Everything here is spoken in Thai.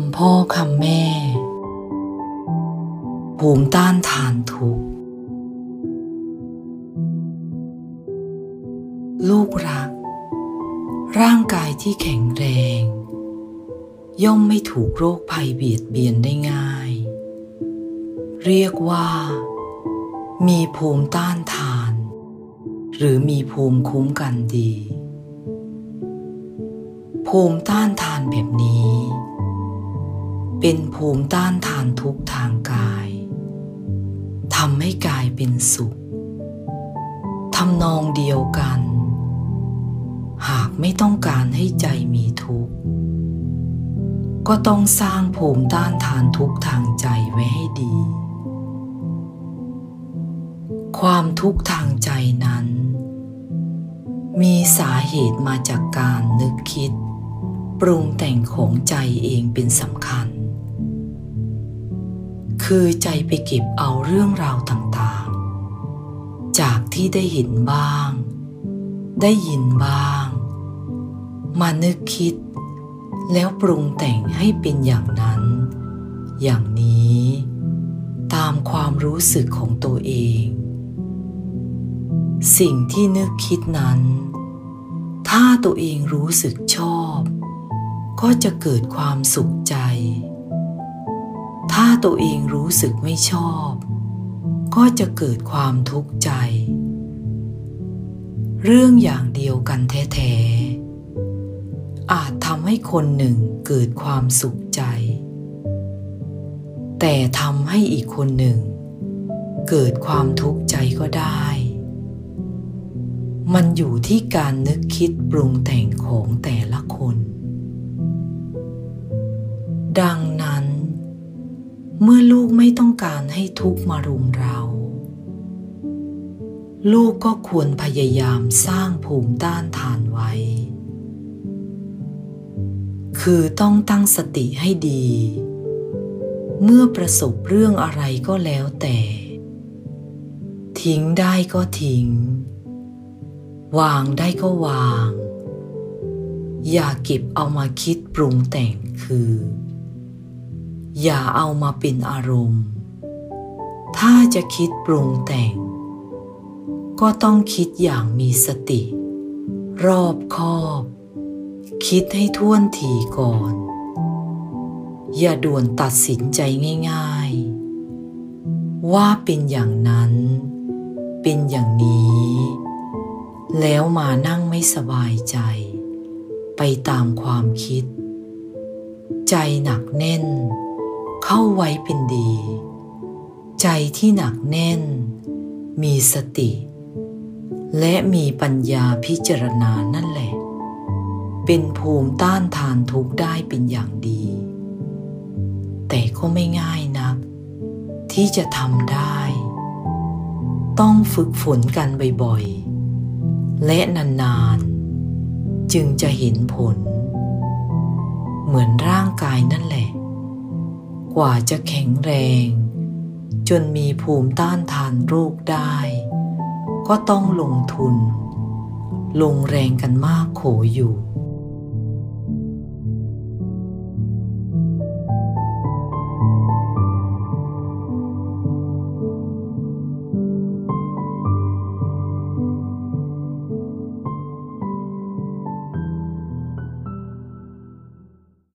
ำพ่อคำแม่ ภูมิต้านทานทุกลูกรัก ร่างกายที่แข็งแรง ย่อมไม่ถูกโรคภัยเบียดเบียนได้ง่าย เรียกว่า มีภูมิต้านทาน หรือมีภูมิคุ้มกันดี ภูมิต้านทานแบบนี้ เป็นภูมิต้านทานทุกทางกายทำให้กายเป็นสุขทำนองเดียวกัน หากไม่ต้องการให้ใจมีทุกข์ ก็ต้องสร้างภูมิต้านทานทุกทางใจไว้ให้ดี ความทุกข์ทางใจนั้น มีสาเหตุมาจากการนึกคิด ปรุงแต่งของใจเองเป็นสำคัญ คือใจไปเก็บเอาเรื่องราวต่างๆ จากที่ได้เห็นบ้าง ได้ยินบ้าง มานึกคิด แล้วปรุงแต่งให้เป็นอย่างนั้น อย่างนี้ ตามความรู้สึกของตัวเอง สิ่งที่นึกคิดนั้น ถ้าตัวเองรู้สึกชอบ ก็จะเกิดความสุขใจ ถ้าตัวเองรู้สึกไม่ชอบ ก็จะเกิดความทุกข์ใจ เรื่องอย่างเดียวกันแท้ๆ อาจทำให้คนหนึ่งเกิดความสุขใจ แต่ทำให้อีกคนหนึ่ง เกิดความทุกข์ใจก็ได้ มันอยู่ที่การนึกคิดปรุงแต่งของแต่ละคน ดังนั้น เมื่อลูกไม่ต้องการให้ทุกมารุมเรา ลูกก็ควรพยายามสร้างภูมิต้านทานไว้ คือต้องตั้งสติให้ดี เมื่อประสบเรื่องอะไรก็แล้วแต่ ทิ้งได้ก็ทิ้ง วางได้ก็วาง อย่าเก็บเอามาคิดปรุงแต่งคือ อย่าเอามาเป็นอารมณ์ ถ้าจะคิดปรุงแต่ง ก็ต้องคิดอย่างมีสติ รอบคอบ คิดให้ท่วนทีก่อน อย่าด่วนตัดสินใจง่าย ๆ ว่าเป็นอย่างนั้น เป็นอย่างนี้ แล้วมานั่งไม่สบายใจ ไปตามความคิด ใจหนักแน่น เข้าไว้เป็นดี ใจที่หนักแน่น มีสติ และมีปัญญาพิจารณานั่นแหละ เป็นภูมิต้านทานทุกได้เป็นอย่างดี แต่ก็ไม่ง่ายนัก ที่จะทำได้ ต้องฝึกฝนกันบ่อยๆ และนานๆ จึงจะเห็นผล เหมือนร่างกายนั่นแหละ กว่าจะแข็งแรง จนมีภูมิต้านทานโรคได้ ก็ต้องลงทุน ลงแรงกันมากโขอยู่